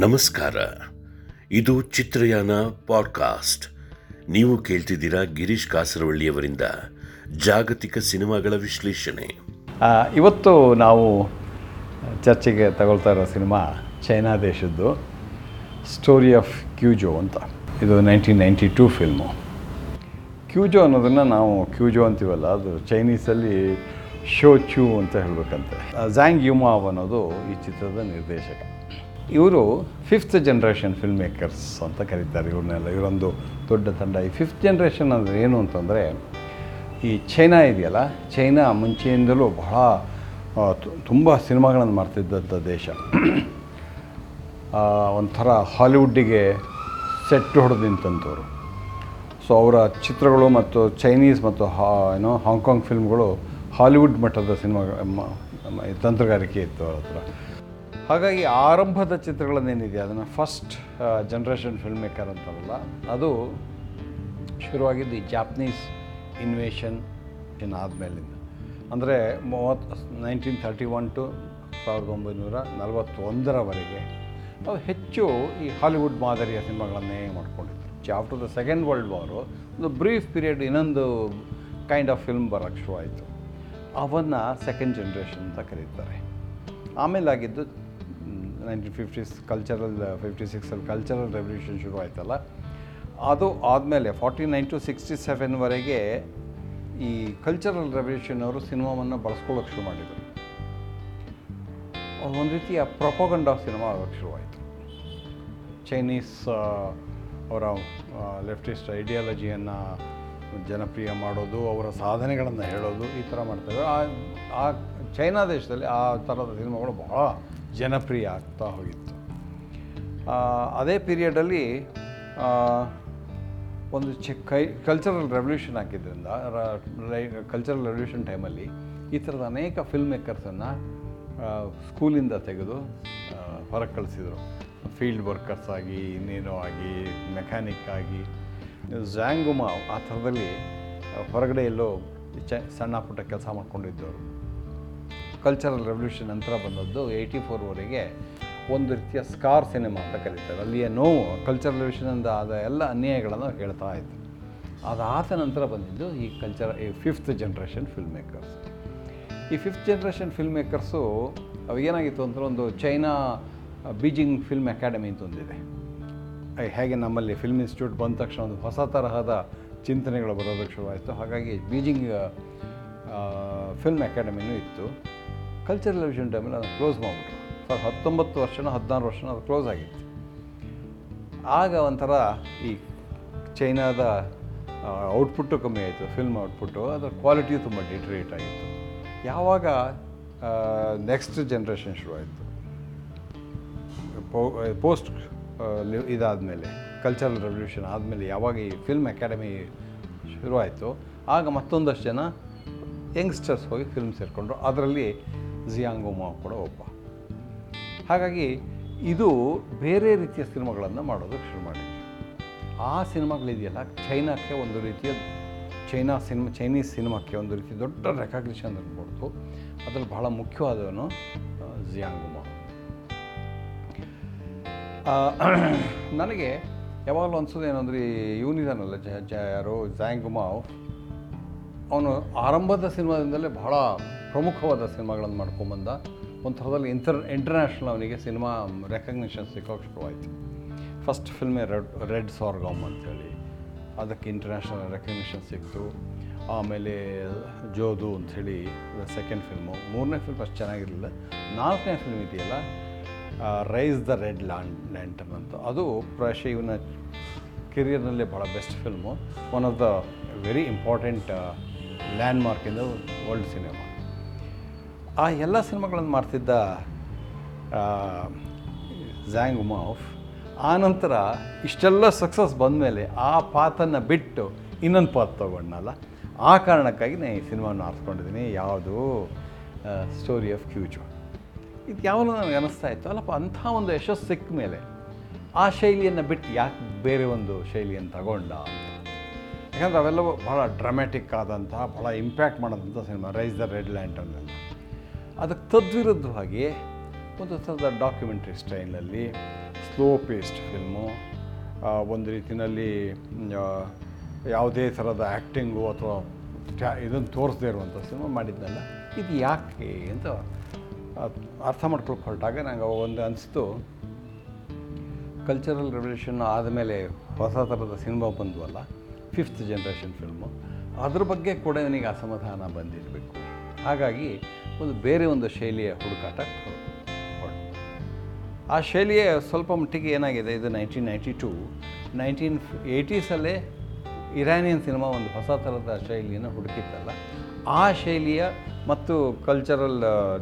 ನಮಸ್ಕಾರ. ಇದು ಚಿತ್ರಯಾನ ಪಾಡ್ಕಾಸ್ಟ್. ನೀವು ಕೇಳ್ತಿದ್ದೀರಾ ಗಿರೀಶ್ ಕಾಸರವಳ್ಳಿಯವರಿಂದ ಜಾಗತಿಕ ಸಿನಿಮಾಗಳ ವಿಶ್ಲೇಷಣೆ. ಇವತ್ತು ನಾವು ಚರ್ಚೆಗೆ ತಗೊಳ್ತಾ ಇರೋ ಸಿನಿಮಾ ಚೈನಾ ದೇಶದ್ದು ಸ್ಟೋರಿ ಆಫ್ ಕ್ಯೂಜೋ ಅಂತ. ಇದು nineteen ninety two film Qiu Ju ಅನ್ನೋದನ್ನು ನಾವು ಕ್ಯೂಜೋ ಅಂತೀವಲ್ಲ, ಅದು ಚೈನೀಸಲ್ಲಿ ಶೋ ಚ್ಯೂ ಅಂತ ಹೇಳಬೇಕಂತೆ. ಝ್ಯಾಂಗ್ ಯುಮಾವ್ ಅನ್ನೋದು ಈ ಚಿತ್ರದ ನಿರ್ದೇಶಕ. ಇವರು ಫಿಫ್ತ್ ಜನ್ರೇಷನ್ ಫಿಲ್ಮ್ ಮೇಕರ್ಸ್ ಅಂತ ಕರೀತಾರೆ ಇವ್ರನ್ನೆಲ್ಲ. ಇವರೊಂದು ದೊಡ್ಡ ತಂಡ. ಈ ಫಿಫ್ತ್ ಜನ್ರೇಷನ್ ಅಂದರೆ ಏನು ಅಂತಂದರೆ, ಈ ಚೈನಾ ಇದೆಯಲ್ಲ? ಚೈನಾ ಮುಂಚೆಯಿಂದಲೂ ಬಹಳ ತುಂಬ ಸಿನಿಮಾಗಳನ್ನು ಮಾಡ್ತಿದ್ದಂಥ ದೇಶ. ಒಂಥರ ಹಾಲಿವುಡ್ಡಿಗೆ ಸೆಟ್ ಹೊಡೆದು ನಿಂತಂಥವ್ರು. ಸೊ ಅವರ ಚಿತ್ರಗಳು ಮತ್ತು ಚೈನೀಸ್ ಮತ್ತು ಹಾ, ಏನೋ, ಹಾಂಗ್ಕಾಂಗ್ ಫಿಲ್ಮ್ಗಳು ಹಾಲಿವುಡ್ ಮಟ್ಟದ ಸಿನಿಮಾ ತಂತ್ರಗಾರಿಕೆ ಇತ್ತು ಅವ್ರ ಹತ್ರ. ಹಾಗಾಗಿ ಆರಂಭದ ಚಿತ್ರಗಳನ್ನೇನಿದೆ, ಅದನ್ನು ಫಸ್ಟ್ ಜನ್ರೇಷನ್ ಫಿಲ್ಮ್ ಮೇಕರ್ ಅಂತಾರಲ್ಲ ಅದು ಶುರುವಾಗಿದ್ದು ಈ ಜಾಪ್ನೀಸ್ ಇನ್ವೇಷನ್ ಇನ್ನು ಆದಮೇಲಿಂದ ಅಂದರೆ ಮೂವತ್ತು ನೈನ್ಟೀನ್ ಥರ್ಟಿ ಒನ್ ಟು ಸಾವಿರದ ಒಂಬೈನೂರ ನಲವತ್ತೊಂದರವರೆಗೆ ಅವು ಹೆಚ್ಚು ಈ ಹಾಲಿವುಡ್ ಮಾದರಿಯ ಸಿನಿಮಾಗಳನ್ನೇ ಮಾಡ್ಕೊಂಡಿದ್ರು. After the second world war ಒಂದು ಬ್ರೀಫ್ ಪೀರಿಯಡ್ ಇನ್ನೊಂದು ಕೈಂಡ್ ಆಫ್ ಫಿಲ್ಮ್ ಬರೋಕ್ಕೆ ಶುರುವಾಯಿತು. ಅವನ್ನು ಸೆಕೆಂಡ್ ಜನ್ರೇಷನ್ ಅಂತ ಕರೀತಾರೆ. ಆಮೇಲೆ ಆಗಿದ್ದು ನೈನ್ಟೀನ್ ಫಿಫ್ಟೀಸ್ ಕಲ್ಚರಲ್ ಫಿಫ್ಟಿ ಸಿಕ್ಸಲ್ಲಿ ಕಲ್ಚರಲ್ ರೆವಲ್ಯೂಷನ್ ಶುರು ಆಯ್ತಲ್ಲ ಅದು ಆದಮೇಲೆ ಫಾರ್ಟಿ ನೈನ್ ಟು ಸಿಕ್ಸ್ಟಿ ಸೆವೆನ್ವರೆಗೆ ಈ ಕಲ್ಚರಲ್ ರೆವಲ್ಯೂಷನ್ ಅವರು ಸಿನಿಮಾವನ್ನು ಬಳಸ್ಕೊಳ್ಳೋಕೆ ಶುರು ಮಾಡಿದರು. ಒಂದು ರೀತಿಯ ಪ್ರೊಪಗಂಡ ಸಿನಿಮಾ ಆಗೋಕ್ಕೆ ಶುರುವಾಯಿತು. ಚೈನೀಸ್ ಅವರ ಲೆಫ್ಟಿಸ್ಟ್ ಐಡಿಯಾಲಜಿಯನ್ನು ಜನಪ್ರಿಯ ಮಾಡೋದು, ಅವರ ಸಾಧನೆಗಳನ್ನು ಹೇಳೋದು ಈ ಥರ ಮಾಡ್ತಾರೆ ಆ ಆ ಚೈನಾ ದೇಶದಲ್ಲಿ ಆ ಥರದ ಸಿನಿಮಾಗಳು ಬಹಳ ಜನಪ್ರಿಯ ಆಗ್ತಾ ಹೋಗಿತ್ತು. ಅದೇ ಪೀರಿಯಡಲ್ಲಿ ಒಂದು ಚೆ, ಕೈ ಕಲ್ಚರಲ್ ರೆವಲ್ಯೂಷನ್ ಹಾಕಿದ್ರಿಂದ ಕಲ್ಚರಲ್ ರೆವಲ್ಯೂಷನ್ ಟೈಮಲ್ಲಿ ಈ ಥರದ ಅನೇಕ ಫಿಲ್ಮ್ ಮೇಕರ್ಸನ್ನು ಸ್ಕೂಲಿಂದ ತೆಗೆದು ಹೊರಗೆ ಕಳಿಸಿದರು. ಫೀಲ್ಡ್ ವರ್ಕರ್ಸ್ ಆಗಿ, ಇನ್ನೇನೋ ಆಗಿ ಮೆಕ್ಯಾನಿಕ್ ಆಗಿ ಝ್ಯಾಂಗುಮಾ ಆ ಥರದಲ್ಲಿ ಹೊರಗಡೆ ಎಲ್ಲೋ ಚ, ಸಣ್ಣ ಪುಟ್ಟ ಕೆಲಸ ಮಾಡ್ಕೊಂಡಿದ್ದವರು. ಕಲ್ಚರಲ್ ರೆವಲ್ಯೂಷನ್ ನಂತರ ಬಂದದ್ದು ಏಯ್ಟಿ ಫೋರ್ವರೆಗೆ ಒಂದು ರೀತಿಯ ಸ್ಕಾರ್ ಸಿನಿಮಾ ಅಂತ ಕರೀತಾರೆ. ಅಲ್ಲಿಯ ನೋವು ಕಲ್ಚರಲ್ ರೆವಲ್ಯೂಷನಿಂದ ಆದ ಎಲ್ಲ ಅನ್ಯಾಯಗಳನ್ನು ಹೇಳ್ತಾ ಇತ್ತು ಅದಾದ ನಂತರ ಬಂದಿದ್ದು ಈ ಕಲ್ಚರ್ ಈ ಫಿಫ್ತ್ ಜನ್ರೇಷನ್ ಫಿಲ್ಮ್ ಮೇಕರ್ಸ್ ಈ ಫಿಫ್ತ್ ಜನ್ರೇಷನ್ ಫಿಲ್ಮ್ ಮೇಕರ್ಸು ಅವೇನಾಗಿತ್ತು ಅಂದರೆ ಒಂದು ಚೈನಾ ಬೀಜಿಂಗ್ ಫಿಲ್ಮ್ ಅಕಾಡೆಮಿ ಅಂತ ಒಂದಿದೆ. ಹೇಗೆ ನಮ್ಮಲ್ಲಿ ಫಿಲ್ಮ್ ಇನ್ಸ್ಟಿಟ್ಯೂಟ್ ಬಂದ ತಕ್ಷಣ ಒಂದು ಹೊಸ ತರಹದ ಚಿಂತನೆಗಳು ಬರೋದಕ್ಕೆ ಶುರುವಾಯಿತು. ಹಾಗಾಗಿ ಬೀಜಿಂಗ್ ಫಿಲ್ಮ್ ಅಕಾಡೆಮಿನೂ ಇತ್ತು. ಕಲ್ಚರಲ್ ರೆವಲ್ಯೂಷನ್ ಟೈಮಲ್ಲಿ ಅದನ್ನು ಕ್ಲೋಸ್ ಮಾಡಿಬಿಟ್ರು. ಫಾರ್ ಹತ್ತೊಂಬತ್ತು ವರ್ಷನೋ ಹದಿನಾರು ವರ್ಷನೋ ಅದು ಕ್ಲೋಸ್ ಆಗಿತ್ತು. ಆಗ ಒಂಥರ ಈ ಚೈನಾದ ಔಟ್ಪುಟ್ಟು ಕಮ್ಮಿ ಆಯಿತು, ಫಿಲ್ಮ್ ಔಟ್ಪುಟ್ಟು, ಅದರ ಕ್ವಾಲಿಟಿಯು ತುಂಬ ಡಿಟ್ರೇಟ್ ಆಗಿತ್ತು. ಯಾವಾಗ ನೆಕ್ಸ್ಟ್ ಜನ್ರೇಷನ್ ಶುರುವಾಯಿತು ಪೋಸ್ಟ್ ಇದಾದಮೇಲೆ, ಕಲ್ಚರಲ್ ರೆವಲ್ಯೂಷನ್ ಆದಮೇಲೆ ಯಾವಾಗ ಈ ಫಿಲ್ಮ್ ಅಕಾಡೆಮಿ ಶುರುವಾಯಿತು, ಆಗ ಮತ್ತೊಂದಷ್ಟು ಜನ ಯಂಗ್ಸ್ಟರ್ಸ್ ಹೋಗಿ ಫಿಲ್ಮ್ ಸೇರಿಕೊಂಡ್ರು. ಅದರಲ್ಲಿ ಜಿಯಾಂಗೋಮಾ ಕೂಡ ಒಬ್ಬ. ಹಾಗಾಗಿ ಇದು ಬೇರೆ ರೀತಿಯ ಸಿನಿಮಾಗಳನ್ನು ಮಾಡೋದಕ್ಕೆ ಶುರು ಮಾಡಿದ್ರು. ಆ ಸಿನಿಮಾಗಳಿದೆಯಲ್ಲ, ಚೈನಾಕ್ಕೆ ಒಂದು ರೀತಿಯ ಚೈನಾ ಸಿನಿಮಾ, ಚೈನೀಸ್ ಸಿನಿಮಾಕ್ಕೆ ಒಂದು ರೀತಿ ದೊಡ್ಡ ರೆಕಾಗ್ನಿಷನ್ ಕೊಡ್ತು. ಅದರಲ್ಲಿ ಬಹಳ ಮುಖ್ಯವಾದವನು ಝಿಯಾಂಗುಮಾ ನನಗೆ ಯಾವಾಗಲೂ ಅನ್ಸೋದು ಏನಂದ್ರೆ ಇವನಿದಾನಲ್ಲ ಜ ಜ, ಯಾರು ಝ್ಯಾಂಗುಮಾವ್ ಅವನು ಆರಂಭದ ಸಿನಿಮಾದಿಂದಲೇ ಬಹಳ ಪ್ರಮುಖವಾದ ಸಿನಿಮಾಗಳನ್ನು ಮಾಡ್ಕೊಂಬಂದ ಒಂದು ಥರದಲ್ಲಿ ಇಂಟರ್ ಇಂಟರ್ನ್ಯಾಷನಲ್ ಅವನಿಗೆ ಸಿನಿಮಾ ರೆಕಗ್ನಿಷನ್ ಸಿಕ್ಕೋಕೆ ಆಯಿತು ಫಸ್ಟ್ ಫಿಲ್ಮೇ ರೆಡ್ ರೆಡ್ ಸಾರ್ಗಾಮ್ ಅಂಥೇಳಿ ಅದಕ್ಕೆ ಇಂಟರ್ನ್ಯಾಷನಲ್ ರೆಕಗ್ನಿಷನ್ ಸಿಕ್ತು. ಆಮೇಲೆ ಜೋದು ಅಂಥೇಳಿ ಸೆಕೆಂಡ್ ಫಿಲ್ಮು ಮೂರನೇ ಫಿಲ್ಮ್ ಅಷ್ಟು ಚೆನ್ನಾಗಿರಲಿಲ್ಲ. ನಾಲ್ಕನೇ ಫಿಲ್ಮ್ ಇದೆಯಲ್ಲ raise the red land lantern ಅಂತ. ಅದು ಪ್ರಾಯಶ ಇವನ ಕೆರಿಯರ್ನಲ್ಲೇ ಭಾಳ best film one of the very important landmark in world cinema ಆ ಎಲ್ಲ ಸಿನಿಮಾಗಳನ್ನು ಮಾಡ್ತಿದ್ದ ಝ್ಯಾಂಗ್ ಉಮಾಫ್, ಆ ನಂತರ ಇಷ್ಟೆಲ್ಲ ಸಕ್ಸಸ್ ಬಂದಮೇಲೆ ಆ ಪಾತನ್ನು ಬಿಟ್ಟು ಇನ್ನೊಂದು ಪಾತ್ ತೊಗೊಂಡಲ್ಲ ಆ ಕಾರಣಕ್ಕಾಗಿ ನಾನು ಈ ಸಿನಿಮಾನ ಆರಿಸ್ಕೊಂಡಿದ್ದೀನಿ. ಯಾವುದು? ಸ್ಟೋರಿ ಆಫ್ ಫ್ಯೂಚರ್ ಇದು ಯಾವಾಗಲೂ ನನಗೆ ಅನ್ನಿಸ್ತಾ ಇತ್ತು. ಅಲ್ಲಪ್ಪ, ಅಂಥ ಒಂದು ಯಶಸ್ಸು ಸಿಕ್ಕ ಮೇಲೆ ಆ ಶೈಲಿಯನ್ನು ಬಿಟ್ಟು ಯಾಕೆ ಬೇರೆ ಒಂದು ಶೈಲಿಯನ್ನು ತಗೊಂಡ? ಅಂತ ಯಾಕಂದರೆ ಅವೆಲ್ಲವೂ ಭಾಳ ಡ್ರಾಮ್ಯಾಟಿಕ್ ಆದಂತಹ ಭಾಳ ಇಂಪ್ಯಾಕ್ಟ್ ಮಾಡೋದಂಥ ಸಿನಿಮಾ ರೈಸ್ ದ ರೆಡ್ ಲ್ಯಾಂಟನ್ನೆಲ್ಲ ಅದಕ್ಕೆ ತದ್ವಿರುದ್ಧವಾಗಿ ಒಂದು ಥರದ ಡಾಕ್ಯುಮೆಂಟ್ರಿ ಸ್ಟೈಲಲ್ಲಿ ಸ್ಲೋ ಪೇಸ್ಟ್ ಫಿಲ್ಮು ಒಂದು ರೀತಿಯಲ್ಲಿ ಯಾವುದೇ ಥರದ ಆ್ಯಕ್ಟಿಂಗು ಅಥವಾ ಇದನ್ನು ತೋರಿಸದೇ ಇರುವಂಥ ಸಿನಿಮಾ ಮಾಡಿದ್ನಲ್ಲ ಇದು ಯಾಕೆ ಅಂತ ಅರ್ಥ ಮಾಡ್ಕೊಳಕ್ಕೆ ಹೊರಟಾಗ ನಂಗೆ ಒಂದು ಅನಿಸ್ತು. ಕಲ್ಚರಲ್ ರೆವಲ್ಯೂಷನ್ ಆದಮೇಲೆ ಹೊಸ ಥರದ ಸಿನಿಮಾ ಬಂದ್ವಲ್ಲ ಫಿಫ್ತ್ ಜನ್ರೇಷನ್ ಫಿಲ್ಮು ಅದ್ರ ಬಗ್ಗೆ ಕೂಡ ನನಗೆ ಅಸಮಾಧಾನ ಬಂದಿರಬೇಕು. ಹಾಗಾಗಿ ಒಂದು ಬೇರೆ ಒಂದು ಶೈಲಿಯ ಹುಡುಕಾಟ. ಆ ಶೈಲಿಯ ಸ್ವಲ್ಪ ಮಟ್ಟಿಗೆ ಏನಾಗಿದೆ, ಇದು ನೈನ್ಟೀನ್ ನೈಂಟಿ ಟು. ನೈನ್ಟೀನ್ ಏಯ್ಟೀಸಲ್ಲೇ ಇರಾನಿಯನ್ ಸಿನಿಮಾ ಒಂದು ಹೊಸ ಥರದ ಶೈಲಿಯನ್ನು ಹುಡುಕಿತ್ತಲ್ಲ. ಆ ಶೈಲಿಯ ಮತ್ತು ಕಲ್ಚರಲ್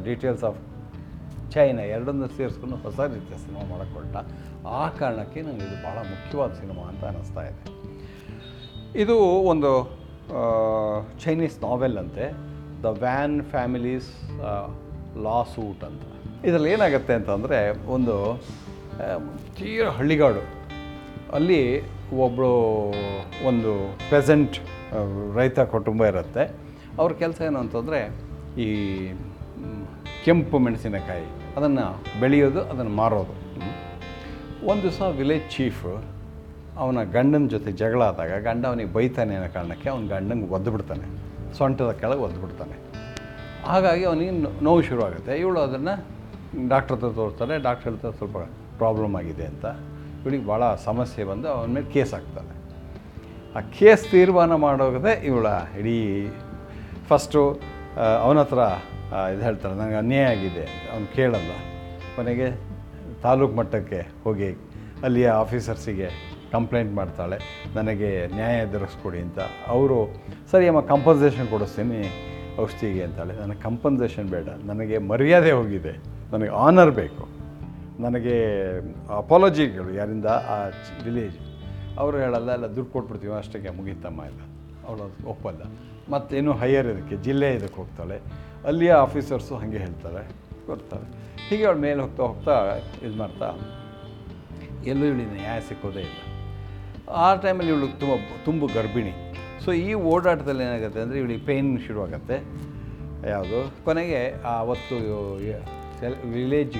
ಡೀಟೇಲ್ಸ್ ಆಫ್ ಚೈನಾ ಎರಡನ್ನು ಸೇರಿಸ್ಕೊಂಡು ಹೊಸ ರೀತಿಯ ಸಿನಿಮಾ ಮಾಡಿಕೊಟ್ಟ. ಆ ಕಾರಣಕ್ಕೆ ನನಗೆ ಇದು ಭಾಳ ಮುಖ್ಯವಾದ ಸಿನಿಮಾ ಅಂತ ಅನ್ನಿಸ್ತಾ ಇದೆ. ಇದು ಒಂದು ಚೈನೀಸ್ ನಾವೆಲ್ ಅಂತೆ. The Wan families lawsuit ಅಂತ. ಇದರಲ್ಲಿ ಏನಾಗುತ್ತೆ ಅಂತಂದರೆ ಒಂದು ತೀರ ಹಳ್ಳಿಗಾಡು. ಅಲ್ಲಿ ಒಬ್ಬಳು ಒಂದು ಪೆಸೆಂಟ್ ರೈತ ಕುಟುಂಬ ಇರುತ್ತೆ. ಅವ್ರ ಕೆಲಸ ಏನು ಅಂತಂದರೆ ಈ ಕೆಂಪು ಮೆಣಸಿನಕಾಯಿ, ಅದನ್ನು ಬೆಳೆಯೋದು, ಅದನ್ನು ಮಾರೋದು. ಒಂದು ದಿವಸ ವಿಲೇಜ್ ಚೀಫ್ ಅವನ ಗಂಡನ ಜೊತೆ ಜಗಳ ಆದಾಗ, ಗಂಡ ಅವನಿಗೆ ಬೈತಾನೆ ಅನ್ನೋ ಕಾರಣಕ್ಕೆ ಅವನ ಗಂಡಂಗೆ ಒದ್ದು ಸೊಂಟದ ಕೆಳಗೆ ಒದ್ದು ಬಿಡ್ತಾನೆ. ಹಾಗಾಗಿ ಅವನಿಗೆ ನೋವು ಶುರುವಾಗುತ್ತೆ. ಇವಳು ಅದನ್ನು ಡಾಕ್ಟ್ರ್ ಹತ್ರ ತೋರಿಸ್ತಾರೆ ಡಾಕ್ಟ್ರ್ ಹತ್ರ ಸ್ವಲ್ಪ ಪ್ರಾಬ್ಲಮ್ ಆಗಿದೆ ಅಂತ. ಇವಳಿಗೆ ಭಾಳ ಸಮಸ್ಯೆ ಬಂದು ಅವನ ಮೇಲೆ ಕೇಸ್ ಹಾಕ್ತಾನೆ. ಆ ಕೇಸ್ ತೀರ್ಮಾನ ಮಾಡೋದೇ ಇವಳ ಇಡೀ ಫಸ್ಟು ಅವನ ಹತ್ರ ಇದು ಹೇಳ್ತಾರೆ ನನಗೆ ಅನ್ಯಾಯ ಆಗಿದೆ ಅವ್ನು ಕೇಳಲ್ಲ. ಕೊನೆಗೆ ತಾಲೂಕು ಮಟ್ಟಕ್ಕೆ ಹೋಗಿ ಅಲ್ಲಿಯ ಆಫೀಸರ್ಸಿಗೆ ಕಂಪ್ಲೇಂಟ್ ಮಾಡ್ತಾಳೆ, ನನಗೆ ನ್ಯಾಯ ಎದುರಿಸ್ಕೊಡಿ ಅಂತ. ಅವರು, ಸರಿ ಅಮ್ಮ ಕಂಪನ್ಸೇಷನ್ ಕೊಡಿಸ್ತೀನಿ, ಔಷಧಿಗೆ ಅಂತಾಳೆ. ನನಗೆ ಕಂಪನ್ಸೇಷನ್ ಬೇಡ, ನನಗೆ ಮರ್ಯಾದೆ ಹೋಗಿದೆ, ನನಗೆ ಆನರ್ ಬೇಕು. ನನಗೆ ಅಪಾಲಜಿಗಳು ಯಾರಿಂದ ಆ ವಿಲೇಜ್ ಅವರು ಹೇಳಲ್ಲ ಎಲ್ಲ ದುಡ್ಡು ಕೊಟ್ಬಿಡ್ತೀವಿ, ಅಷ್ಟಕ್ಕೆ ಮುಗೀತಮ್ಮ ಇಲ್ಲ ಅವಳು ಒಪ್ಪಲ್ಲ. ಮತ್ತೇನು ಹೈಯರ್ ಇದಕ್ಕೆ, ಜಿಲ್ಲೆ ಇದಕ್ಕೆ ಹೋಗ್ತಾಳೆ. ಅಲ್ಲಿಯ ಆಫೀಸರ್ಸು ಹಾಗೆ ಹೇಳ್ತಾರೆ, ಕೊಡ್ತಾರೆ. ಹೀಗೆ ಅವಳು ಮೇಲೆ ಹೋಗ್ತಾ ಹೋಗ್ತಾ ಇದು ಮಾಡ್ತಾ ಎಲ್ಲೂ ಇಲ್ಲಿ ನ್ಯಾಯ ಸಿಕ್ಕೋದೇ ಇಲ್ಲ. ಆ ಟೈಮಲ್ಲಿ ಇವಳು ತುಂಬ ತುಂಬ ಗರ್ಭಿಣಿ. ಸೊ ಈ ಓಡಾಟದಲ್ಲಿ ಏನಾಗುತ್ತೆ ಅಂದರೆ ಇವಳಿಗೆ ಪೇಯ್ನ್ ಶುರುವಾಗತ್ತೆ. ಯಾವುದು? ಕೊನೆಗೆ ಆವತ್ತು ವಿಲೇಜ್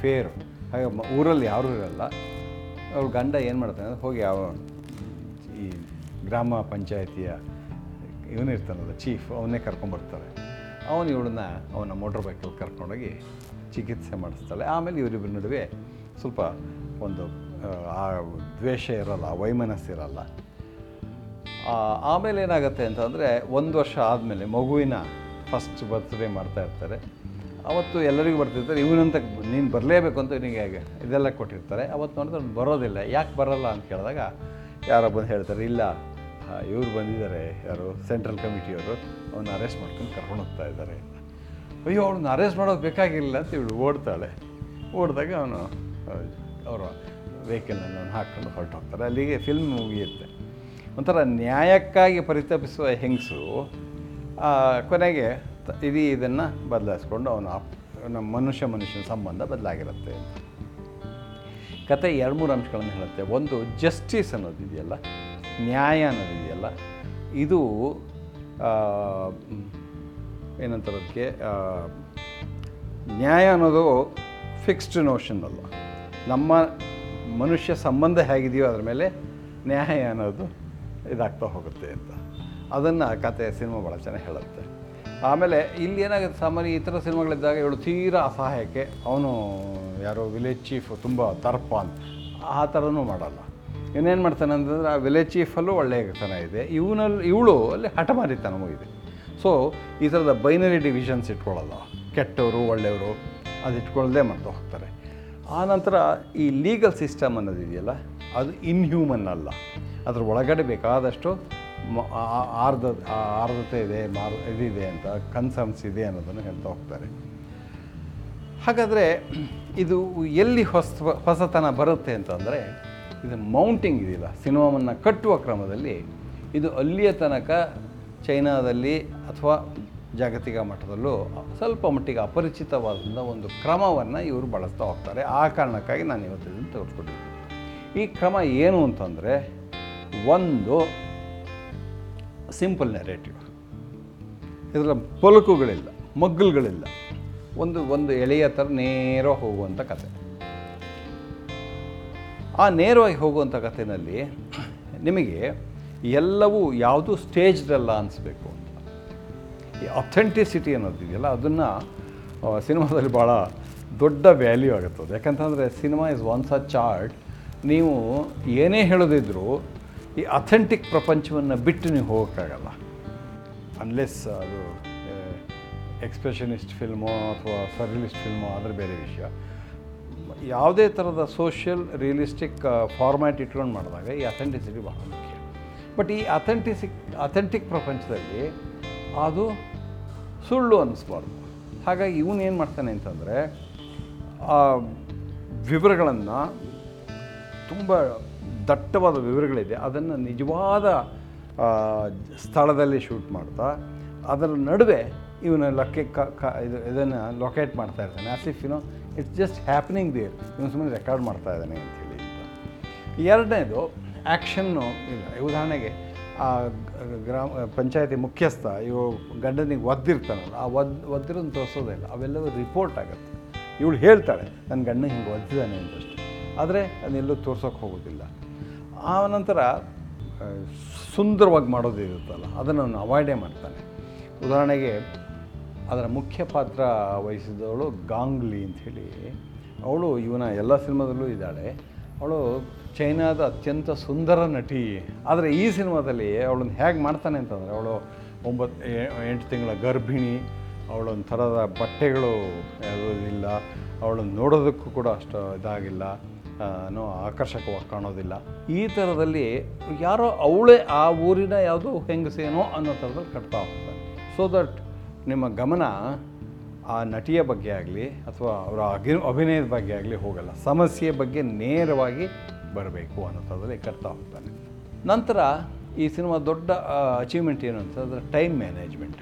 ಫೇರ್ ಹಾಗೆ ಊರಲ್ಲಿ ಯಾರೂ ಇರಲ್ಲ. ಅವ್ರ ಗಂಡ ಏನು ಮಾಡ್ತಾನೆ ಅಂದರೆ ಹೋಗಿ ಅವ ಈ ಗ್ರಾಮ ಪಂಚಾಯತಿಯ ಇವನಿರ್ತಾನಲ್ಲ ಚೀಫ್ ಅವನ್ನೇ ಕರ್ಕೊಂಬರ್ತಾರೆ ಅವನು ಇವಳನ್ನ ಅವನ ಮೋಟ್ರ್ ಬೈಕಲ್ಲಿ ಕರ್ಕೊಂಡೋಗಿ ಚಿಕಿತ್ಸೆ ಮಾಡಿಸ್ತಾಳೆ. ಆಮೇಲೆ ಇವರಿಬ್ಬರ ನಡುವೆ ಸ್ವಲ್ಪ ಒಂದು ಆ, ದ್ವೇಷ ಇರಲ್ಲ ವೈಮನಸ್ಸು ಇರಲ್ಲ. ಆ, ಆಮೇಲೆ ಏನಾಗುತ್ತೆ ಅಂತಂದರೆ ಒಂದು ವರ್ಷ ಆದಮೇಲೆ ಮಗುವಿನ ಫಸ್ಟ್ ಬರ್ತ್ಡೇ ಮಾಡ್ತಾ ಇರ್ತಾರೆ. ಅವತ್ತು ಎಲ್ಲರಿಗೂ ಬರ್ತಿರ್ತಾರೆ ಇವನಂತ ನೀನು ಬರಲೇಬೇಕು ಅಂತ ಇವನಿಗೆ ಇದೆಲ್ಲ ಕೊಟ್ಟಿರ್ತಾರೆ. ಅವತ್ತು ನೋಡಿದ್ರೆ ಅವ್ನು ಬರೋದಿಲ್ಲ. ಯಾಕೆ ಬರಲ್ಲ ಅಂತ ಕೇಳಿದಾಗ ಯಾರೋ ಬಂದು ಹೇಳ್ತಾರೆ ಇಲ್ಲ ಇವರು ಬಂದಿದ್ದಾರೆ ಯಾರು ಸೆಂಟ್ರಲ್ ಕಮಿಟಿಯವರು ಅವನ್ನ ಅರೆಸ್ಟ್ ಮಾಡ್ಕೊಂಡು ಕರ್ಕೊಂಡು ಹೋಗ್ತಾ ಇದ್ದಾರೆ. ಅಯ್ಯೋ ಅವ್ಳನ್ನ ಅರೆಸ್ಟ್ ಮಾಡೋದು ಬೇಕಾಗಿರಲಿಲ್ಲ ಅಂತ ಇವಳು ಓಡ್ತಾಳೆ. ಓಡಿದಾಗ ಅವನು ಅವರ ವೆಹಿಕಲ್ನಲ್ಲಿ ಹಾಕ್ಕೊಂಡು ಹೊರಟು ಹೋಗ್ತಾರೆ ಅಲ್ಲಿಗೆ ಫಿಲ್ಮ್ ಮುಗಿಯುತ್ತೆ ಒಂಥರ ನ್ಯಾಯಕ್ಕಾಗಿ ಪರಿತಪಿಸುವ ಹೆಂಗಸು ಕೊನೆಗೆ ಇಡೀ ಇದನ್ನು ಬದಲಾಯಿಸ್ಕೊಂಡು ಅವನು ನಮ್ಮ ಮನುಷ್ಯ ಮನುಷ್ಯನ ಸಂಬಂಧ ಬದಲಾಗಿರುತ್ತೆ ಕತೆ ಎರಡು ಮೂರು ಅಂಶಗಳನ್ನು ಹೇಳುತ್ತೆ. ಒಂದು ಜಸ್ಟಿಸ್ ಅನ್ನೋದಿದೆಯಲ್ಲ ನ್ಯಾಯ ಅನ್ನೋದಿದೆಯಲ್ಲ ಇದು ಆ, ಮ್, ಏನಂತಾರೆ ಅದಕ್ಕೆ ಆ, ನ್ಯಾಯ ಅನ್ನೋದು ಫಿಕ್ಸ್ಡ್ ನೋಷನ್ ಅಲ್ಲ ನಮ್ಮ ಮನುಷ್ಯ ಸಂಬಂಧ ಹೇಗಿದೆಯೋ ಅದರ ಮೇಲೆ ನ್ಯಾಯ ಅನ್ನೋದು ಇದಾಗ್ತಾ ಹೋಗುತ್ತೆ ಅಂತ. ಅದನ್ನು ಕತೆ ಸಿನಿಮಾ ಭಾಳ ಚೆನ್ನಾಗಿ ಹೇಳುತ್ತೆ. ಆಮೇಲೆ ಇಲ್ಲಿ ಏನಾಗುತ್ತೆ ಸಾಮಾನ್ಯ ಈ ಥರ ಸಿನಿಮಾಗಳಿದ್ದಾಗ ಇವಳು ತೀರಾ ಅಸಹಾಯಕ್ಕೆ, ಅವನು ಯಾರೋ ವಿಲೇಜ್ ಚೀಫ್ ತುಂಬ ತರ್ಪ ಅಂತ, ಆ ಥರನೂ ಮಾಡಲ್ಲ. ಇನ್ನೇನು ಮಾಡ್ತಾನೆ ಅಂತಂದ್ರೆ ಆ ವಿಲೇಜ್ ಚೀಫಲ್ಲೂ ಒಳ್ಳೆಯತನ ಇದೆ. ಇವನಲ್ಲಿ ಇವಳು ಅಲ್ಲಿ ಹಠಮಾರಿತನವೂ ಇದೆ. ಸೊ ಈ ಥರದ ಬೈನರಿ ಡಿವಿಷನ್ಸ್ ಇಟ್ಕೊಳ್ಳಲ್ಲ ಕೆಟ್ಟವರು, ಒಳ್ಳೆಯವರು, ಅದು ಇಟ್ಕೊಳ್ಳದೆ ಮಾಡ್ತಾ ಹೋಗ್ತಾರೆ. ಆನಂತರ ಈ ಲೀಗಲ್ ಸಿಸ್ಟಮ್ ಅನ್ನೋದಿದೆಯಲ್ಲ ಅದು ಇನ್ಹ್ಯೂಮನ್ ಅಲ್ಲ. ಅದ್ರ ಒಳಗಡೆ ಬೇಕಾದಷ್ಟು ಆರ್ದ ಆರ್ದ್ರತೆ ಆ- ಇದೆ, ಮಾರ್, ಇದಿದೆ ಅಂತ, ಕನ್ಸರ್ನ್ಸ್ ಇದೆ ಅನ್ನೋದನ್ನು ಹೇಳ್ತಾ ಹೋಗ್ತಾರೆ. ಹಾಗಾದರೆ ಇದು ಎಲ್ಲಿ ಹೊಸ, ಹೊಸತನ ಬರುತ್ತೆ ಅಂತಂದರೆ, ಇದು ಮೌಂಟಿಂಗ್ ಇದೆಯಲ್ಲ, ಸಿನಿಮಾವನ್ನು ಕಟ್ಟುವ ಕ್ರಮದಲ್ಲಿ ಇದು ಅಲ್ಲಿಯ ತನಕ ಚೈನಾದಲ್ಲಿ ಅಥವಾ ಜಾಗತಿಕ ಮಟ್ಟದಲ್ಲೂ ಸ್ವಲ್ಪ ಮಟ್ಟಿಗೆ ಅಪರಿಚಿತವಾದಂಥ ಒಂದು ಕ್ರಮವನ್ನು ಇವರು ಬಳಸ್ತಾ ಹೋಗ್ತಾರೆ. ಆ ಕಾರಣಕ್ಕಾಗಿ ನಾನು ಇವತ್ತಿನ ತೋರಿಸ್ಕೊಟ್ಟಿದ್ದೀನಿ. ಈ ಕ್ರಮ ಏನು ಅಂತಂದರೆ ಒಂದು ಸಿಂಪಲ್ ನೆರೇಟಿವ್ ಇದರ ಪೊಲಕುಗಳಿಲ್ಲ, ಮಗ್ಗಲುಗಳಿಲ್ಲ. ಒಂದು ಒಂದು ಎಳೆಯ ಥರ ನೇರ ಹೋಗುವಂಥ ಕತೆ. ಆ ನೇರವಾಗಿ ಹೋಗುವಂಥ ಕಥೆಯಲ್ಲಿ ನಿಮಗೆ ಎಲ್ಲವೂ ಯಾವುದು ಸ್ಟೇಜ್ಡಲ್ಲ ಅನಿಸ್ಬೇಕು ಈ ಅಥೆಂಟಿಸಿಟಿ ಅನ್ನೋದಿದೆಯಲ್ಲ ಅದನ್ನು ಸಿನಿಮಾದಲ್ಲಿ ಭಾಳ ದೊಡ್ಡ ವ್ಯಾಲ್ಯೂ ಆಗುತ್ತದೆ. ಯಾಕಂತಂದರೆ cinema is once a chart ನೀವು ಏನೇ ಹೇಳೋದಿದ್ರೂ ಈ ಅಥೆಂಟಿಕ್ ಪ್ರಪಂಚವನ್ನು ಬಿಟ್ಟು ನೀವು ಹೋಗೋಕ್ಕಾಗಲ್ಲ. ಅನ್ಲೆಸ್ ಅದು ಎಕ್ಸ್ಪ್ರೆಷನಿಸ್ಟ್ ಫಿಲ್ಮೋ ಅಥವಾ ಸರ್ರಿಲಿಸ್ಟ್ ಫಿಲ್ಮೋ ಆದರೆ ಬೇರೆ ವಿಷಯ. ಯಾವುದೇ ಥರದ ಸೋಷಿಯಲ್ ರಿಯಲಿಸ್ಟಿಕ್ ಫಾರ್ಮ್ಯಾಟ್ ಇಟ್ಕೊಂಡು ಮಾಡಿದಾಗ ಈ ಅಥೆಂಟಿಸಿಟಿ ಬಹಳ ಮುಖ್ಯ. ಬಟ್ ಈ ಅಥೆಂಟಿಸಿಕ್ ಅಥೆಂಟಿಕ್ ಪ್ರಪಂಚದಲ್ಲಿ ಅದು ಸುಳ್ಳು ಅನ್ನಿಸ್ಬಾರ್ದು. ಹಾಗಾಗಿ ಇವನು ಏನು ಮಾಡ್ತಾನೆ ಅಂತಂದರೆ, ಆ ವಿವರಗಳನ್ನು ತುಂಬ ದಟ್ಟವಾದ ವಿವರಗಳಿದೆ. ಅದನ್ನು ನಿಜವಾದ ಸ್ಥಳದಲ್ಲಿ ಶೂಟ್ ಮಾಡ್ತಾ, ಅದರ ನಡುವೆ ಇವನ ಲಕ್ಕೆ ಕ ಇದು, ಇದನ್ನು ಲೊಕೇಟ್ ಮಾಡ್ತಾ ಇರ್ತಾನೆ. As if you know it's just happening there ಇವನು ಸುಮ್ಮನೆ ರೆಕಾರ್ಡ್ ಮಾಡ್ತಾ ಇದ್ದಾನೆ ಅಂತೇಳಿ ಅಂತ. ಎರಡನೇದು ಆ್ಯಕ್ಷನ್ನು ಇಲ್ಲ. ಉದಾಹರಣೆಗೆ ಆ ಗ್ರಾಮ, ಪಂಚಾಯತಿ ಮುಖ್ಯಸ್ಥ ಇವು ಗಂಡನಿಗೆ ಒದ್ದಿರ್ತಾನಲ್ಲ, ಆ ಒದ್ ಒದ್ದಿರೋದು ತೋರಿಸೋದಿಲ್ಲ ಅವೆಲ್ಲವೂ ರಿಪೋರ್ಟ್ ಆಗುತ್ತೆ. ಇವಳು ಹೇಳ್ತಾಳೆ ನನ್ನ ಗಂಡ ಹಿಂಗೆ ಒದ್ದಿದ್ದಾನೆ ಅಂತಷ್ಟು ಆದರೆ ಅದನ್ನೆಲ್ಲೂ ತೋರ್ಸೋಕೆ ಹೋಗೋದಿಲ್ಲ. ಆ ನಂತರ ಸುಂದರವಾಗಿ ಮಾಡೋದಿರುತ್ತಲ್ಲ ಅದನ್ನು ಅವನು ಅವಾಯ್ಡೇ ಮಾಡ್ತಾನೆ. ಉದಾಹರಣೆಗೆ, ಅದರ ಮುಖ್ಯ ಪಾತ್ರ ವಹಿಸಿದವಳು ಗಾಂಗ್ಲಿ ಅಂಥೇಳಿ ಅವಳು ಇವನ ಎಲ್ಲ ಸಿನಿಮಾದಲ್ಲೂ ಇದ್ದಾಳೆ. ಅವಳು ಚೈನಾದ ಅತ್ಯಂತ ಸುಂದರ ನಟಿ. ಆದರೆ ಈ ಸಿನಿಮಾದಲ್ಲಿ ಅವಳನ್ನು ಹೇಗೆ ಮಾಡ್ತಾನೆ ಅಂತಂದರೆ, ಅವಳು ಒಂಬತ್ತು ಎಂಟು ತಿಂಗಳ ಗರ್ಭಿಣಿ, ಅವಳೊಂದು ಥರದ ಬಟ್ಟೆಗಳು ಇಲ್ಲ ಅವಳನ್ನು ನೋಡೋದಕ್ಕೂ ಕೂಡ ಅಷ್ಟು ಇದಾಗಿಲ್ಲ ಏನೋ ಆಕರ್ಷಕವಾಗಿ ಕಾಣೋದಿಲ್ಲ. ಈ ಥರದಲ್ಲಿ ಯಾರೋ ಅವಳೇ ಆ ಊರಿನ ಯಾವುದೋ ಹೆಂಗಸೇನೋ ಅನ್ನೋ ಥರದಲ್ಲಿ ಕಟ್ತಾ ಹೋಗ್ತಾರೆ. ಸೊ ದಟ್ ನಿಮ್ಮ ಗಮನ ಆ ನಟಿಯ ಬಗ್ಗೆ ಆಗಲಿ, ಅಥವಾ ಅವರ ಅಭಿನಯದ ಬಗ್ಗೆ ಆಗಲಿ ಹೋಗಲ್ಲ. ಸಮಸ್ಯೆ ಬಗ್ಗೆ ನೇರವಾಗಿ ಬರಬೇಕು ಅನ್ನೋ ಕರ್ತಾ ಹೋಗ್ತಾನೆ. ನಂತರ ಈ ಸಿನಿಮಾ ದೊಡ್ಡ ಅಚೀವ್ಮೆಂಟ್ ಏನು ಅಂತಂದರೆ ಟೈಮ್ ಮ್ಯಾನೇಜ್ಮೆಂಟ್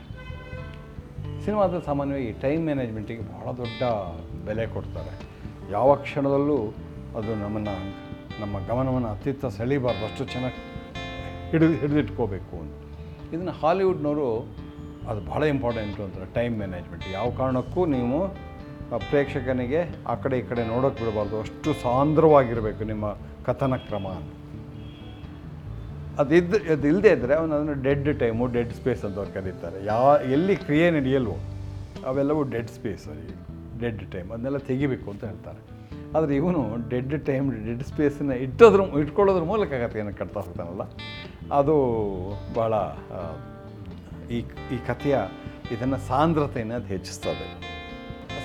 ಸಿನಿಮಾದಲ್ಲಿ ಸಾಮಾನ್ಯವಾಗಿ ಟೈಮ್ ಮ್ಯಾನೇಜ್ಮೆಂಟಿಗೆ ಬಹಳ ದೊಡ್ಡ ಬೆಲೆ ಕೊಡ್ತಾರೆ. ಯಾವ ಕ್ಷಣದಲ್ಲೂ ಅದು ನಮ್ಮನ್ನು, ನಮ್ಮ ಗಮನವನ್ನು ಅತ್ಯುತ್ತ ಸೆಳೀಬಾರ್ದು, ಅಷ್ಟು ಚೆನ್ನಾಗಿ ಹಿಡಿದು, ಹಿಡಿದಿಟ್ಕೋಬೇಕು ಅಂತ. ಇದನ್ನು ಹಾಲಿವುಡ್ನವರು ಅದು ಬಹಳ ಇಂಪಾರ್ಟೆಂಟು ಅಂತಾರೆ ಟೈಮ್ ಮ್ಯಾನೇಜ್ಮೆಂಟ್ ಯಾವ ಕಾರಣಕ್ಕೂ ನೀವು ಪ್ರೇಕ್ಷಕನಿಗೆ ಆ ಕಡೆ ಈ ಕಡೆ ನೋಡೋಕೆ ಬಿಡಬಾರ್ದು. ಅಷ್ಟು ಸಾಂದ್ರವಾಗಿರಬೇಕು ನಿಮ್ಮ ಕಥನ ಕ್ರಮ ಅದಿದ್ದು ಅದು ಇಲ್ಲದೆ ಇದ್ದರೆ ಅವನು ಅದನ್ನು ಡೆಡ್ ಟೈಮು ಡೆಡ್ ಸ್ಪೇಸ್ ಅಂತ ಅವ್ರು ಕರೀತಾರೆ. ಯಾವ ಎಲ್ಲಿ ಕ್ರಿಯೆ ನಡೆಯಲ್ವೋ ಅವೆಲ್ಲವೂ ಡೆಡ್ ಸ್ಪೇಸ್ ಡೆಡ್ ಟೈಮ್ ಅದನ್ನೆಲ್ಲ ತೆಗಿಬೇಕು ಅಂತ ಹೇಳ್ತಾರೆ. ಆದರೆ ಇವನು ಡೆಡ್ ಟೈಮ್ ಡೆಡ್ ಸ್ಪೇಸನ್ನ ಇಟ್ಟೋದ್ರ, ಇಟ್ಕೊಳ್ಳೋದ್ರ ಮೂಲಕ ಕಥೆಯನ್ನು ಕಟ್ತಾ ಹೋಗ್ತಾನಲ್ಲ. ಅದು ಭಾಳ ಈ ಈ ಕಥೆಯ ಇದನ್ನು ಸಾಂದ್ರತೆಯನ್ನು ಅದು ಹೆಚ್ಚಿಸ್ತದೆ.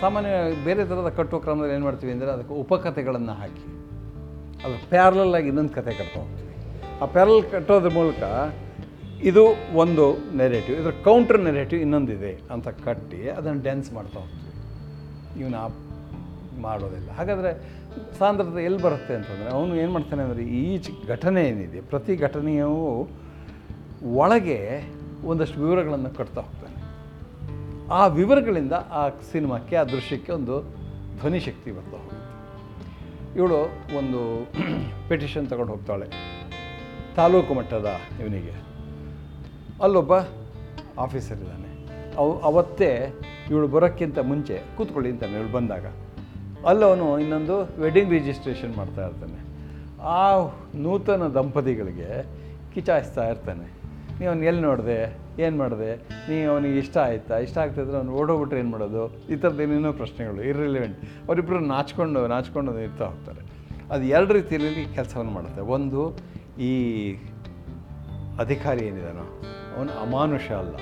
ಸಾಮಾನ್ಯ ಬೇರೆ ಥರದ ಕಟ್ಟುವ ಕ್ರಮದಲ್ಲಿ ಏನು ಮಾಡ್ತೀವಿ ಅಂದರೆ ಅದಕ್ಕೆ ಉಪಕಥೆಗಳನ್ನು ಹಾಕಿ. ಅದು ಪ್ಯಾರಲಾಗಿ ಇನ್ನೊಂದು ಕತೆ ಕಟ್ತಾ ಹೋಗ್ತೀವಿ. ಆ ಪ್ಯಾರಲ್ ಕಟ್ಟೋದ್ರ ಮೂಲಕ ಇದು ಒಂದು ನೆರೇಟಿವ್ ಇದರ ಕೌಂಟರ್ ನೆರೇಟಿವ್ ಇನ್ನೊಂದಿದೆ ಅಂತ ಕಟ್ಟಿ ಅದನ್ನು ಡ್ಯಾನ್ಸ್ ಮಾಡ್ತಾ ಹೋಗ್ತೀವಿ. ಇವನು ಆ ಮಾಡೋದಿಲ್ಲ. ಹಾಗಾದರೆ ಸಾಂದ್ರತೆ ಎಲ್ಲಿ ಬರುತ್ತೆ ಅಂತಂದರೆ ಅವನು ಏನು ಮಾಡ್ತಾನೆ ಅಂದರೆ ಈ ಘಟನೆ ಏನಿದೆ, ಪ್ರತಿ ಘಟನೆಯೂ ಒಳಗೆ ಒಂದಷ್ಟು ವಿವರಗಳನ್ನು ಕಟ್ತಾ ಆ ವಿವರಗಳಿಂದ ಆ ಸಿನಿಮಾಕ್ಕೆ, ಆ ದೃಶ್ಯಕ್ಕೆ ಒಂದು ಧ್ವನಿ ಶಕ್ತಿ ಬರ್ತಾ ಹೋಗುತ್ತೆ. ಇವಳು ಒಂದು ಪೆಟಿಷನ್ ತಗೊಂಡು ಹೋಗ್ತಾಳೆ. ತಾಲೂಕು ಮಟ್ಟದ ಇವನಿಗೆ. ಅಲ್ಲೊಬ್ಬ ಆಫೀಸರ್ ಇದ್ದಾನೆ. ಅವು, ಅವತ್ತೇ ಇವಳು ಬರೋಕ್ಕಿಂತ ಮುಂಚೆ ಕೂತ್ಕೊಳ್ಳಿ ಅಂತಾನೆ ಇವಳು ಬಂದಾಗ. ಅಲ್ಲವನು ಇನ್ನೊಂದು ವೆಡ್ಡಿಂಗ್ ರಿಜಿಸ್ಟ್ರೇಷನ್ ಮಾಡ್ತಾ ಇರ್ತಾನೆ. ಆ ನೂತನ ದಂಪತಿಗಳಿಗೆ ಕಿಚಾಯಿಸ್ತಾ ಇರ್ತಾನೆ. ನೀವು ಅವ್ನು ಎಲ್ಲಿ ನೋಡಿದೆ? ಏನು ಮಾಡಿದೆ? ನೀ ಅವನಿಗೆ ಇಷ್ಟ ಆಯ್ತಾ? ಇಷ್ಟ ಆಗ್ತಿದ್ರೆ ಅವ್ನು ಓಡೋಗ್ಬಿಟ್ರೆ ಏನು ಮಾಡೋದು? ಈ ಥರದ್ದು ಏನೇನೋ ಪ್ರಶ್ನೆಗಳು ಇರ್ರಿಲಿವೆಂಟ್ ಅವರಿಬ್ಬರು ನಾಚ್ಕೊಂಡು ನಾಚ್ಕೊಂಡು ಇರ್ತಾ ಹೋಗ್ತಾರೆ. ಅದು ಎರಡು ರೀತಿಯಲ್ಲಿ ಕೆಲಸವನ್ನು ಮಾಡುತ್ತೆ. ಒಂದು, ಈ ಅಧಿಕಾರಿ ಏನಿದಾನೋ, ಅವನು ಅಮಾನುಷ ಅಲ್ಲ.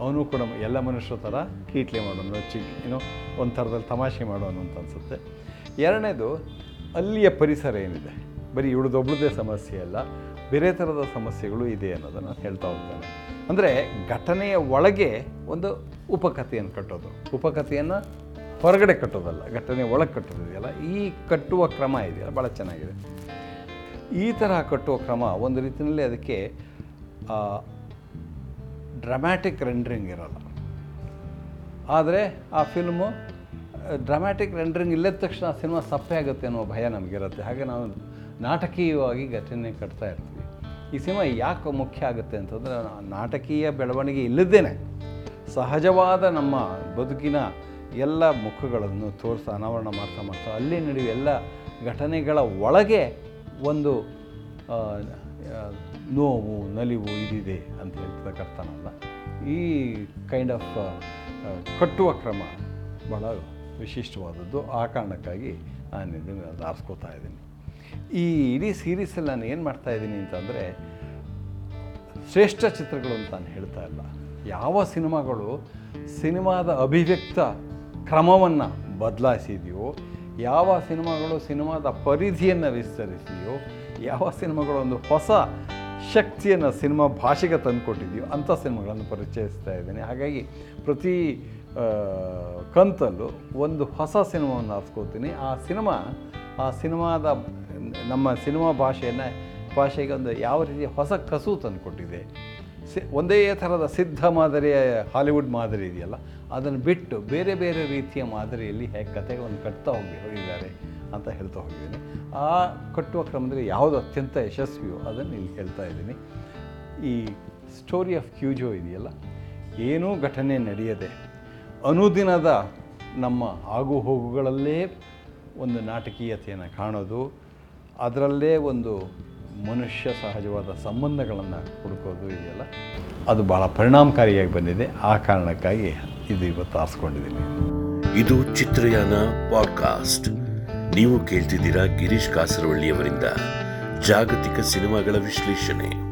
ಅವನು ಕೂಡ ಎಲ್ಲ ಮನುಷ್ಯರ ಥರ ಕೀಟ್ಲೆ ಮಾಡೋನು ಚಿ ಏನೋ ಒಂದು ಥರದಲ್ಲಿ ತಮಾಷೆ ಮಾಡೋನು ಅಂತ ಅನಿಸುತ್ತೆ. ಎರಡನೇದು, ಅಲ್ಲಿಯ ಪರಿಸರ ಏನಿದೆ? ಬರೀ ಇವಳದೊಬ್ಳದೇ ಸಮಸ್ಯೆ ಅಲ್ಲ. ಬೇರೆ ಥರದ ಸಮಸ್ಯೆಗಳು ಇದೆ ಅನ್ನೋದನ್ನು ಹೇಳ್ತಾ ಹೋಗ್ತಾನೆ ಅಂದರೆ ಘಟನೆಯ ಒಳಗೆ ಒಂದು ಉಪಕಥೆಯನ್ನು ಕಟ್ಟೋದು. ಉಪಕಥೆಯನ್ನು ಹೊರಗಡೆ ಕಟ್ಟೋದಲ್ಲ ಘಟನೆ ಒಳಗೆ ಕಟ್ಟೋದಿದೆಯಲ್ಲ ಈ ಕಟ್ಟುವ ಕ್ರಮ ಇದೆಯಲ್ಲ ಭಾಳ ಚೆನ್ನಾಗಿದೆ. ಈ ಥರ ಕಟ್ಟುವ ಕ್ರಮ ಒಂದು ರೀತಿಯಲ್ಲಿ ಅದಕ್ಕೆ ಡ್ರಮ್ಯಾಟಿಕ್ ರೆಂಡ್ರಿಂಗ್ ಇರಲ್ಲ. ಆದರೆ ಆ ಫಿಲ್ಮು ಡ್ರಾಮ್ಯಾಟಿಕ್ ರೆಂಡ್ರಿಂಗ್ ಇಲ್ಲದ ತಕ್ಷಣ ಆ ಸಿನಿಮಾ ಸಪ್ಪೆ ಆಗುತ್ತೆ ಅನ್ನೋ ಭಯ ನಮಗಿರುತ್ತೆ. ಹಾಗೆ ನಾವು ನಾಟಕೀಯವಾಗಿ ಘಟನೆ ಕಟ್ತಾ ಇರ್ತೀವಿ. ಈ ಸಿನಿಮಾ ಯಾಕೆ ಮುಖ್ಯ ಆಗುತ್ತೆ ಅಂತಂದರೆ ನಾಟಕೀಯ ಬೆಳವಣಿಗೆ ಇಲ್ಲದೇನೆ ಸಹಜವಾದ ನಮ್ಮ ಬದುಕಿನ ಎಲ್ಲ ಮುಖಗಳನ್ನು ತೋರಿಸಿ ಅನಾವರಣ ಮಾಡ್ತಾ ಮಾಡ್ತಾ ಅಲ್ಲಿ ನಡೆಯುವ ಎಲ್ಲ ಘಟನೆಗಳ ಒಳಗೆ ಒಂದು ನೋವು, ನಲಿವು ಇದಿದೆ ಅಂತ ಹೇಳ್ತಕ್ಕಂಥನಲ್ಲ ಈ ಕೈಂಡ್ ಆಫ್ ಕಟ್ಟುವ ಕ್ರಮ ಭಾಳ ವಿಶಿಷ್ಟವಾದದ್ದು. ಆ ಕಾರಣಕ್ಕಾಗಿ ನಾನು ಇದನ್ನು ಆರಿಸ್ಕೋತಾ ಇದ್ದೀನಿ. ಈ ಇಡೀ ಸೀರೀಸಲ್ಲಿ ನಾನು ಏನು ಮಾಡ್ತಾ ಇದ್ದೀನಿ ಅಂತಂದರೆ ಶ್ರೇಷ್ಠ ಚಿತ್ರಗಳು ಅಂತ ನಾನು ಹೇಳ್ತಾ ಇಲ್ಲ. ಯಾವ ಸಿನಿಮಾಗಳು ಸಿನಿಮಾದ ಅಭಿವ್ಯಕ್ತ ಕ್ರಮವನ್ನು ಬದಲಾಯಿಸಿದೆಯೋ, ಯಾವ ಸಿನಿಮಾಗಳು ಸಿನಿಮಾದ ಪರಿಧಿಯನ್ನು ವಿಸ್ತರಿಸಿದೆಯೋ, ಯಾವ ಸಿನಿಮಾಗಳು ಒಂದು ಹೊಸ ಶಕ್ತಿಯನ್ನು ಸಿನಿಮಾ ಭಾಷೆಗೆ ತಂದುಕೊಟ್ಟಿದೆಯೋ ಅಂಥ ಸಿನಿಮಾಗಳನ್ನು ಪರಿಚಯಿಸ್ತಾ ಇದ್ದೀನಿ. ಹಾಗಾಗಿ ಪ್ರತಿ ಕಂತಲ್ಲೂ ಒಂದು ಹೊಸ ಸಿನಿಮಾವನ್ನು ಆರಿಸ್ಕೋತೀನಿ ಆ ಸಿನಿಮಾ, ಆ ಸಿನಿಮಾದ ನಮ್ಮ ಸಿನಿಮಾ ಭಾಷೆಯನ್ನು ಭಾಷೆಗೆ ಒಂದು ಯಾವ ರೀತಿ ಹೊಸ ಕಸು ತಂದುಕೊಟ್ಟಿದೆ ಸಿ, ಒಂದೇ ಥರದ ಸಿದ್ಧ ಮಾದರಿಯ ಹಾಲಿವುಡ್ ಮಾದರಿ ಇದೆಯಲ್ಲ, ಅದನ್ನು ಬಿಟ್ಟು ಬೇರೆ ಬೇರೆ ರೀತಿಯ ಮಾದರಿಯಲ್ಲಿ ಹೇಗೆ ಕಥೆಗಳನ್ನು ಕಟ್ತಾ ಹೋಗಿ, ಹೋಗಿದ್ದಾರೆ ಅಂತ ಹೇಳ್ತಾ ಹೋಗಿದ್ದೀನಿ ಆ ಕಟ್ಟುವ ಕ್ರಮದಲ್ಲಿ ಯಾವುದು ಅತ್ಯಂತ ಯಶಸ್ವಿಯೋ ಅದನ್ನು ಇಲ್ಲಿ ಹೇಳ್ತಾ ಇದ್ದೀನಿ. ಈ ಸ್ಟೋರಿ ಆಫ್ ಕ್ಯೂಜೋ ಇದೆಯಲ್ಲ, ಏನೂ ಘಟನೆ ನಡೆಯದೆ. ಅನುದಿನದ ನಮ್ಮ ಆಗು ಹೋಗುಗಳಲ್ಲೇ ಒಂದು ನಾಟಕೀಯತೆಯನ್ನು ಕಾಣೋದು ಅದರಲ್ಲೇ ಒಂದು ಮನುಷ್ಯ ಸಹಜವಾದ ಸಂಬಂಧಗಳನ್ನು ಹುಡುಕೋದು ಇದೆಯಲ್ಲ, ಅದು ಭಾಳ ಪರಿಣಾಮಕಾರಿಯಾಗಿ ಬಂದಿದೆ. ಆ ಕಾರಣಕ್ಕಾಗಿ ಇದು ಇವತ್ತು ಆರಿಸ್ಕೊಂಡಿದ್ದೀನಿ. ಇದು ಚಿತ್ರಯಾನ ಪಾಡ್ಕಾಸ್ಟ್. ನೀವು ಕೇಳ್ತಿದ್ದೀರಾ ಗಿರೀಶ್ ಕಾಸರವಳ್ಳಿಯವರಿಂದ ಜಾಗತಿಕ ಸಿನಿಮಾಗಳ ವಿಶ್ಲೇಷಣೆ.